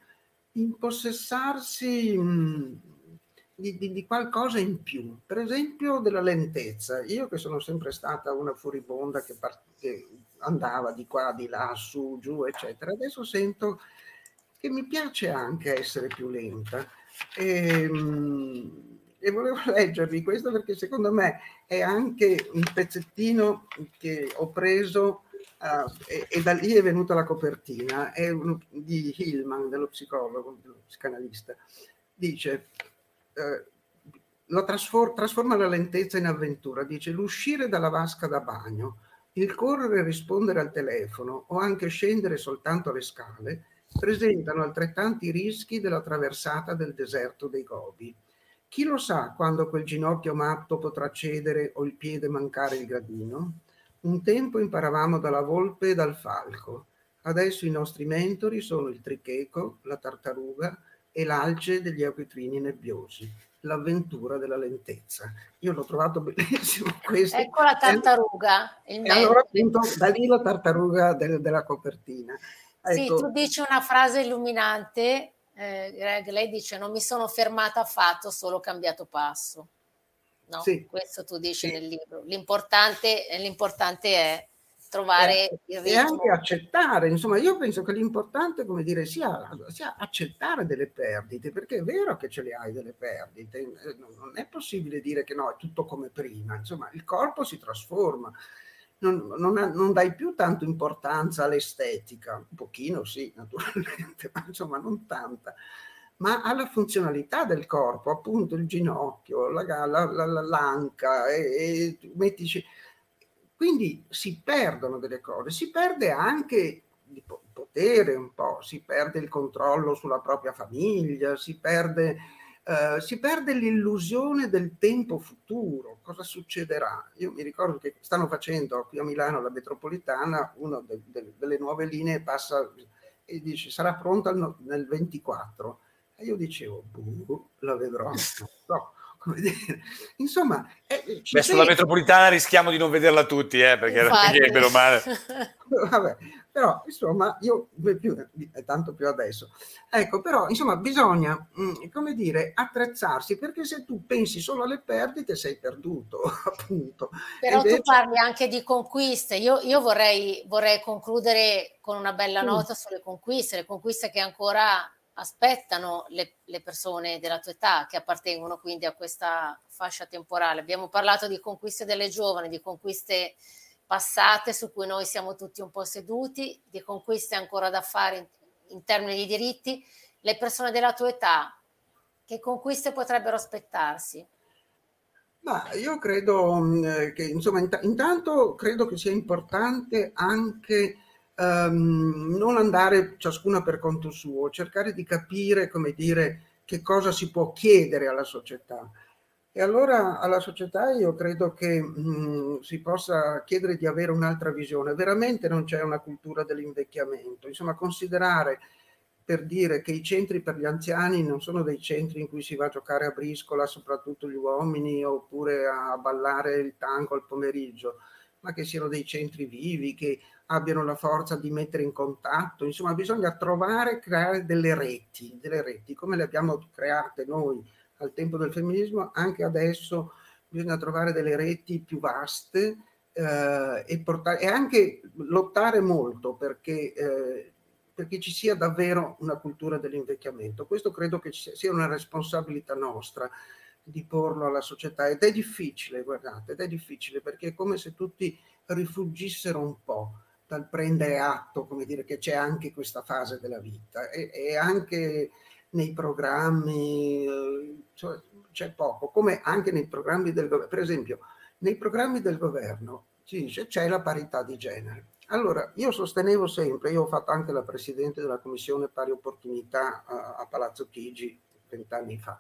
impossessarsi mh, mm, di, di, di, qualcosa in più, per esempio della lentezza. Io che sono sempre stata una furibonda che, part- che andava di qua, di là, su, giù, eccetera, adesso sento che mi piace anche essere più lenta. E, ehm, e volevo leggervi questo perché secondo me è anche un pezzettino che ho preso uh, e, e, da lì è venuta la copertina, è uno, di Hillman, dello psicologo, dello psicanalista. Dice, uh, lo trasfor- trasforma la lentezza in avventura, dice l'uscire dalla vasca da bagno, il correre e rispondere al telefono o anche scendere soltanto le scale presentano altrettanti rischi della traversata del deserto dei Gobi. Chi lo sa quando quel ginocchio matto potrà cedere o il piede mancare il gradino? Un tempo imparavamo dalla volpe e dal falco. Adesso i nostri mentori sono il tricheco, la tartaruga e l'alce degli acquitrini nebbiosi. L'avventura della lentezza. Io l'ho trovato bellissimo questo. Ecco la tartaruga. e allora appunto da lì la tartaruga del, della copertina. Ecco. Sì, tu dici una frase illuminante, eh, Greg, lei dice non mi sono fermata affatto, solo cambiato passo. No? Sì. Questo tu dici sì. nel libro. L'importante, l'importante è trovare eh, il ritmo. E anche accettare, insomma, io penso che l'importante, come dire, sia, sia, accettare delle perdite, perché è vero che ce le hai delle perdite, eh, non è possibile dire che no, è tutto come prima, insomma, il corpo si trasforma, non, non, non, dai più tanto importanza all'estetica, un pochino sì, naturalmente, ma insomma non tanta, ma alla funzionalità del corpo, appunto il ginocchio, la, la, la, l'anca, e, e mettici... quindi si perdono delle cose, si perde anche di potere un po', si perde il controllo sulla propria famiglia, si perde Uh, si perde l'illusione del tempo futuro, cosa succederà? Io mi ricordo che stanno facendo qui a Milano la metropolitana, una de, de, delle nuove linee passa e dice sarà pronta nel 24. E io dicevo, boh, la vedrò, no. Insomma, eh, Beh, sulla metropolitana rischiamo di non vederla tutti, eh, perché, perché male. Vabbè, però insomma io più, tanto più adesso. Ecco però insomma bisogna mm, come dire attrezzarsi perché se tu pensi solo alle perdite sei perduto appunto. Però Invece... tu parli anche di conquiste. Io, io vorrei, vorrei concludere con una bella nota mm. sulle conquiste le conquiste che ancora aspettano le, le, persone della tua età che appartengono quindi a questa fascia temporale abbiamo parlato di conquiste delle giovani di conquiste passate su cui noi siamo tutti un po' seduti, di conquiste ancora da fare in, in termini di diritti, le persone della tua età, che conquiste potrebbero aspettarsi? Ma io credo mm, che, insomma, int- intanto credo che sia importante anche um, non andare ciascuna per conto suo, cercare di capire, come dire, che cosa si può chiedere alla società. E allora alla società io credo che mh, mm, si possa chiedere di avere un'altra visione. Veramente non c'è una cultura dell'invecchiamento. Insomma, considerare per dire che i centri per gli anziani non sono dei centri in cui si va a giocare a briscola, soprattutto gli uomini, oppure a ballare il tango al pomeriggio, ma che siano dei centri vivi, che abbiano la forza di mettere in contatto. Insomma, bisogna trovare, creare delle reti, delle reti come le abbiamo create noi al tempo del femminismo, anche adesso bisogna trovare delle reti più vaste eh, e, portare, e, anche lottare molto perché, eh, perché, ci sia davvero una cultura dell'invecchiamento. Questo credo che sia una responsabilità nostra di porlo alla società ed è difficile, guardate, ed è difficile perché è come se tutti rifuggissero un po' dal prendere atto, come dire, che c'è anche questa fase della vita e, e anche nei programmi eh, cioè, c'è poco, come anche nei programmi del governo. Per esempio, nei programmi del governo ci dice c'è la parità di genere. Allora, io sostenevo sempre, io ho fatto anche la presidente della commissione pari opportunità a, a Palazzo Chigi vent'anni fa,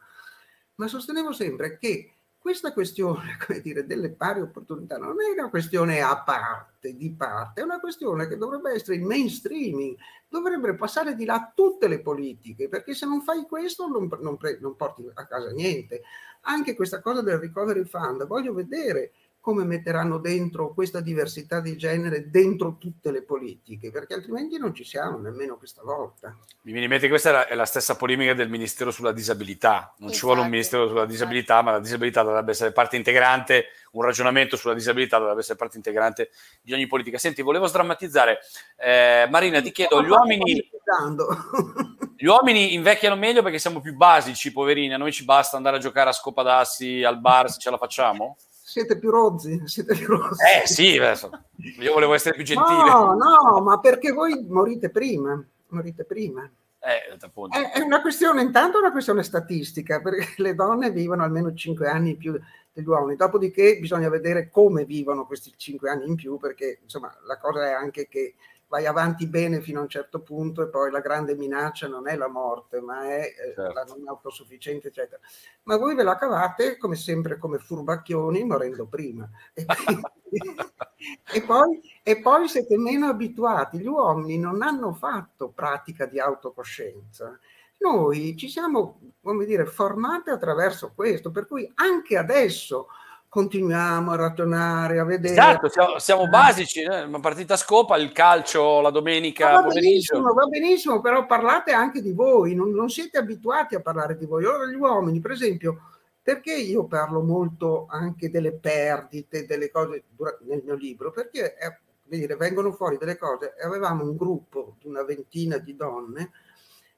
ma sostenevo sempre che questa questione, dire, delle pari opportunità non è una questione a parte, di parte, è una questione che dovrebbe essere il mainstreaming, dovrebbero passare di là tutte le politiche, perché se non fai questo non, non, non porti a casa niente. Anche questa cosa del recovery fund, voglio vedere come metteranno dentro questa diversità di genere dentro tutte le politiche, perché altrimenti non ci siamo nemmeno questa volta. Mi viene in mente che questa è la, è la stessa polemica del Ministero sulla disabilità. Non Infatti. ci vuole un Ministero sulla disabilità, ma la disabilità dovrebbe essere parte integrante, un ragionamento sulla disabilità dovrebbe essere parte integrante di ogni politica. Senti, volevo sdrammatizzare. Eh, Marina, ti chiedo, gli uomini... Gli uomini invecchiano meglio perché siamo più basici, poverini. A noi ci basta andare a giocare a scopa d'assi al bar se ce la facciamo? Siete più rozzi, siete più rozzi. Eh sì, io volevo essere più gentile. No, no, ma perché voi morite prima, morite prima. Eh, è, è, una questione, intanto è una questione statistica, perché le donne vivono almeno 5 anni in più degli uomini, dopodiché bisogna vedere come vivono questi 5 anni in più, perché insomma la cosa è anche che vai avanti bene fino a un certo punto e poi la grande minaccia non è la morte, ma è eh, certo. la non autosufficienza, eccetera. Ma voi ve la cavate come sempre come furbacchioni morendo prima. E, e, poi, e poi siete meno abituati. Gli uomini non hanno fatto pratica di autocoscienza. Noi ci siamo, come dire, formati attraverso questo, per cui anche adesso continuiamo a ragionare, a vedere. Esatto, siamo, siamo basici, eh? una partita scopa, il calcio la domenica va pomeriggio. Benissimo, va benissimo, però parlate anche di voi, non, non, siete abituati a parlare di voi. Ora gli uomini, per esempio, perché io parlo molto anche delle perdite, delle cose nel mio libro? Perché eh, dire, vengono fuori delle cose. Avevamo un gruppo di una ventina di donne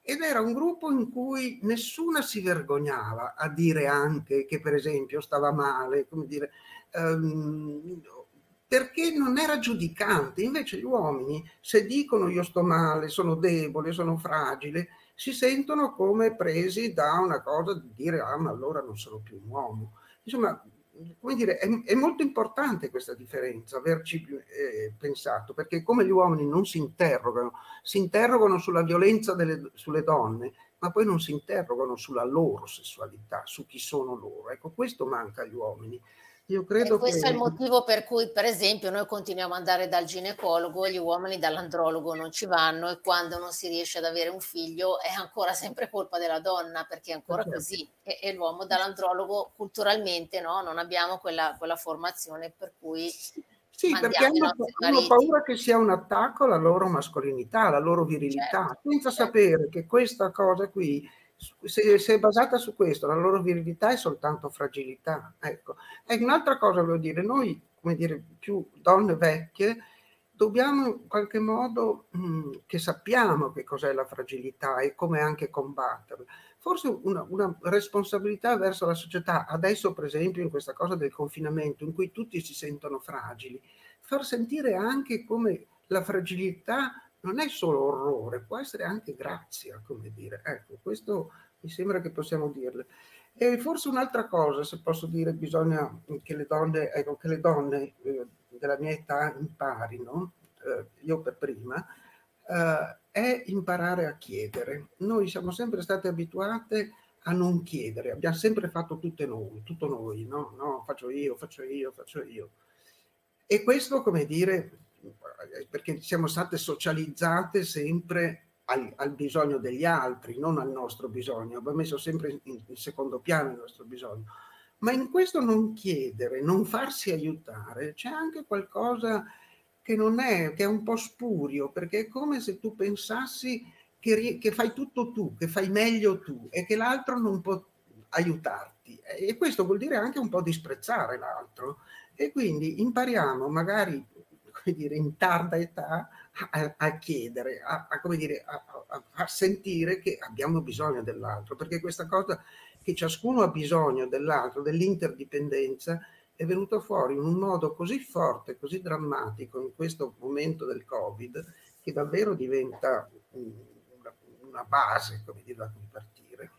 ed era un gruppo in cui nessuna si vergognava a dire anche che per esempio stava male, come dire, um, perché non era giudicante. Invece gli uomini, se dicono io sto male, sono debole, sono fragile, si sentono come presi da una cosa di dire ah ma allora non sono più un uomo. Insomma, come dire, è, è, molto importante questa differenza, averci eh, pensato, perché come gli uomini non si interrogano, si interrogano sulla violenza delle, sulle donne, ma poi non si interrogano sulla loro sessualità, su chi sono loro. Ecco, questo manca agli uomini. Io credo e questo che... è il motivo per cui, per esempio, noi continuiamo ad andare dal ginecologo e gli uomini dall'andrologo non ci vanno e quando non si riesce ad avere un figlio è ancora sempre colpa della donna perché è ancora certo. così e, e, l'uomo dall'andrologo culturalmente no? non abbiamo quella, quella formazione per cui... Sì, perché hanno, hanno, paura che sia un attacco alla loro mascolinità, alla loro virilità, certo, senza certo. sapere che questa cosa qui se, se, è basata su questo, la loro virilità è soltanto fragilità. Ecco. E un'altra cosa voglio dire, noi, come dire, più donne vecchie, dobbiamo in qualche modo mh, mm, che sappiamo che cos'è la fragilità e come anche combatterla. Forse una, una, responsabilità verso la società, adesso per esempio in questa cosa del confinamento, in cui tutti si sentono fragili, far sentire anche come la fragilità non è solo orrore, può essere anche grazia, come dire. Ecco, questo mi sembra che possiamo dirle. E forse un'altra cosa, se posso dire, bisogna che le donne, ecco, che le donne eh, della mia età imparino, eh, io per prima, eh, è imparare a chiedere. Noi siamo sempre state abituate a non chiedere, abbiamo sempre fatto tutte noi, tutto noi, no? no? Faccio io, faccio io, faccio io. E questo, come dire, perché siamo state socializzate sempre al, al, bisogno degli altri, non al nostro bisogno, abbiamo messo sempre in, in, secondo piano il nostro bisogno. Ma in questo non chiedere, non farsi aiutare, c'è anche qualcosa che non è, che è un po' spurio, perché è come se tu pensassi che, che fai tutto tu, che fai meglio tu e che l'altro non può aiutarti. E questo vuol dire anche un po' disprezzare l'altro. E quindi impariamo magari dire, in tarda età a, a chiedere, a, a, dire, a, sentire che abbiamo bisogno dell'altro, perché questa cosa che ciascuno ha bisogno dell'altro, dell'interdipendenza, è venuto fuori in un modo così forte, così drammatico in questo momento del Covid, che davvero diventa una, una base, dire, da cui partire.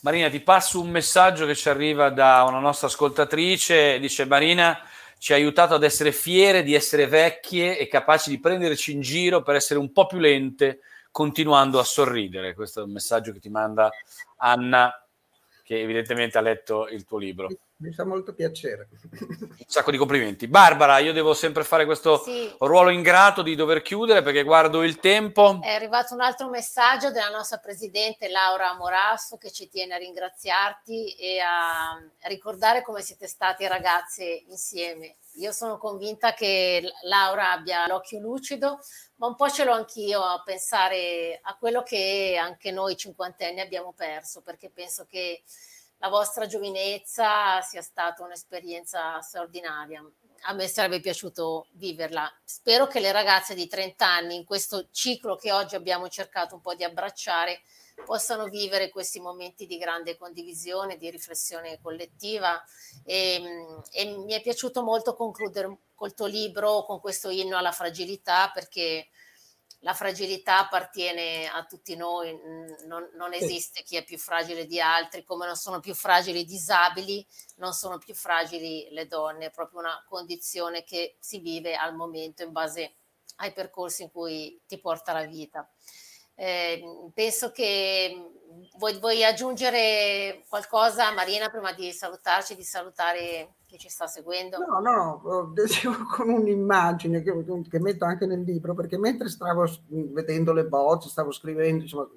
Marina, ti passo un messaggio che ci arriva da una nostra ascoltatrice, dice Marina, ci ha aiutato ad essere fiere di essere vecchie e capaci di prenderci in giro per essere un po' più lente, continuando a sorridere. Questo è un messaggio che ti manda Anna, che evidentemente ha letto il tuo libro mi fa molto piacere. Un sacco di complimenti. Barbara, io devo sempre fare questo sì. ruolo ingrato di dover chiudere perché guardo il tempo. È arrivato un altro messaggio della nostra presidente Laura Morasso che ci tiene a ringraziarti e a ricordare come siete state ragazze insieme. Io sono convinta che Laura abbia l'occhio lucido, ma un po' ce l'ho anch'io a pensare a quello che anche noi cinquantenni abbiamo perso, perché penso che la vostra giovinezza sia stata un'esperienza straordinaria. A me sarebbe piaciuto viverla. Spero che le ragazze di 30 anni, in questo ciclo che oggi abbiamo cercato un po' di abbracciare, possano vivere questi momenti di grande condivisione, di riflessione collettiva. E, e mi è piaciuto molto concludere col tuo libro con questo inno alla fragilità, perché la fragilità appartiene a tutti noi, non, non, esiste chi è più fragile di altri, come non sono più fragili i disabili, non sono più fragili le donne, è proprio una condizione che si vive al momento in base ai percorsi in cui ti porta la vita. Eh, penso che vuoi, vuoi, aggiungere qualcosa, Marina, prima di salutarci, di salutare chi ci sta seguendo? No, no, con un'immagine che, che, metto anche nel libro, perché mentre stavo vedendo le bozze, stavo scrivendo, insomma,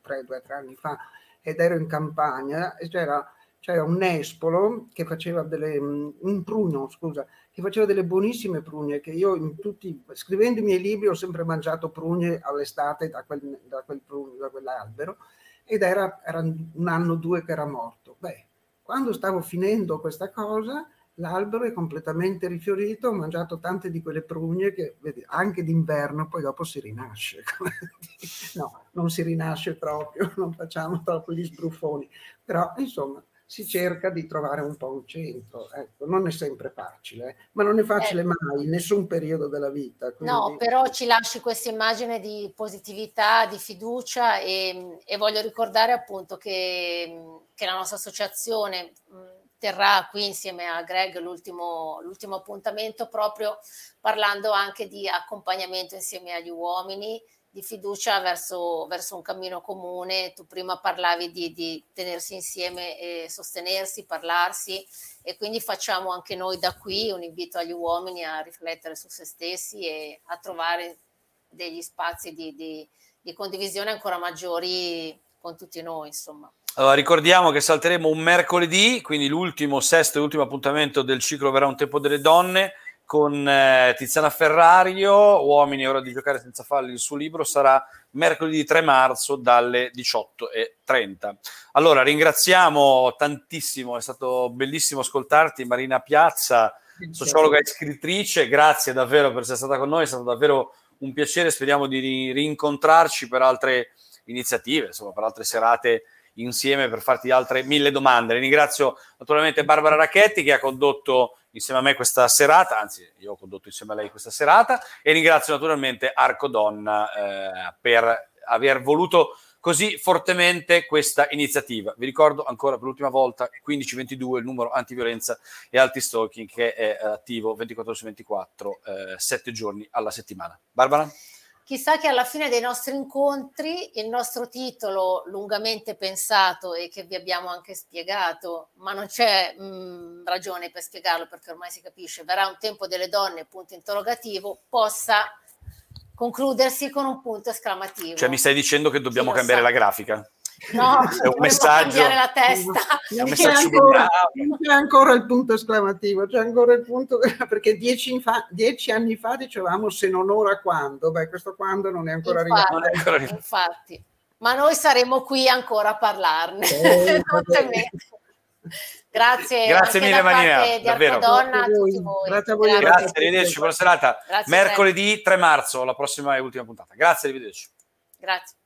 tre, due, tre anni fa, ed ero in campagna, c'era, c'era un nespolo che faceva delle, un prugno, scusa, che faceva delle buonissime prugne, che io tutti, scrivendo i miei libri ho sempre mangiato prugne all'estate da, quel, da, quel prugno, da quell'albero, ed era, era un anno o due che era morto. Beh, quando stavo finendo questa cosa, l'albero è completamente rifiorito, ho mangiato tante di quelle prugne che anche d'inverno poi dopo si rinasce. no, non si rinasce proprio, non facciamo troppo gli sbruffoni, però insomma si cerca di trovare un po' un centro. Ecco, non è sempre facile, eh? ma non è facile eh. mai in nessun periodo della vita. Quindi... No, però ci lasci questa immagine di positività, di fiducia e, e voglio ricordare appunto che, che la nostra associazione terrà qui insieme a Greg l'ultimo, l'ultimo appuntamento proprio parlando anche di accompagnamento insieme agli uomini di fiducia verso, verso un cammino comune. Tu prima parlavi di, di, tenersi insieme e sostenersi, parlarsi e quindi facciamo anche noi da qui un invito agli uomini a riflettere su se stessi e a trovare degli spazi di, di, di condivisione ancora maggiori con tutti noi, insomma. Allora, ricordiamo che salteremo un mercoledì, quindi l'ultimo, sesto e ultimo appuntamento del ciclo Verrà un tempo delle donne con eh, Tiziana Ferrario, Uomini ora di giocare senza falli, il suo libro sarà mercoledì 3 marzo dalle 18.30. Allora, ringraziamo tantissimo, è stato bellissimo ascoltarti Marina Piazza, sociologa e scrittrice, grazie davvero per essere stata con noi, è stato davvero un piacere, speriamo di rincontrarci per altre iniziative, insomma, per altre serate insieme per farti altre mille domande. Ringrazio naturalmente Barbara Racchetti che ha condotto insieme a me questa serata, anzi io ho condotto insieme a lei questa serata e ringrazio naturalmente Arco Donna eh, per aver voluto così fortemente questa iniziativa. Vi ricordo ancora per l'ultima volta 1522 il numero antiviolenza e anti-stalking che è attivo 24 su 24, eh, 7 giorni alla settimana. Barbara? Chissà che alla fine dei nostri incontri il nostro titolo lungamente pensato e che vi abbiamo anche spiegato, ma non c'è mh, mm, ragione per spiegarlo perché ormai si capisce, verrà un tempo delle donne, punto interrogativo, possa concludersi con un punto esclamativo. Cioè mi stai dicendo che dobbiamo cambiare sa. la grafica? No, è un messaggio. la testa. È un messaggio c'è, ancora, c'è ancora il punto esclamativo, c'è ancora il punto perché dieci, fa, dieci, anni fa dicevamo se non ora quando, beh questo quando non è ancora infatti, arrivato. È ancora arrivato. Infatti, ma noi saremo qui ancora a parlarne. Eh, Grazie, grazie mille Manina, davvero. Donna, a tutti voi. Grazie a voi. Grazie, grazie arrivederci, buona serata. Grazie, Mercoledì 3 marzo, la prossima e ultima puntata. Grazie, arrivederci. Grazie.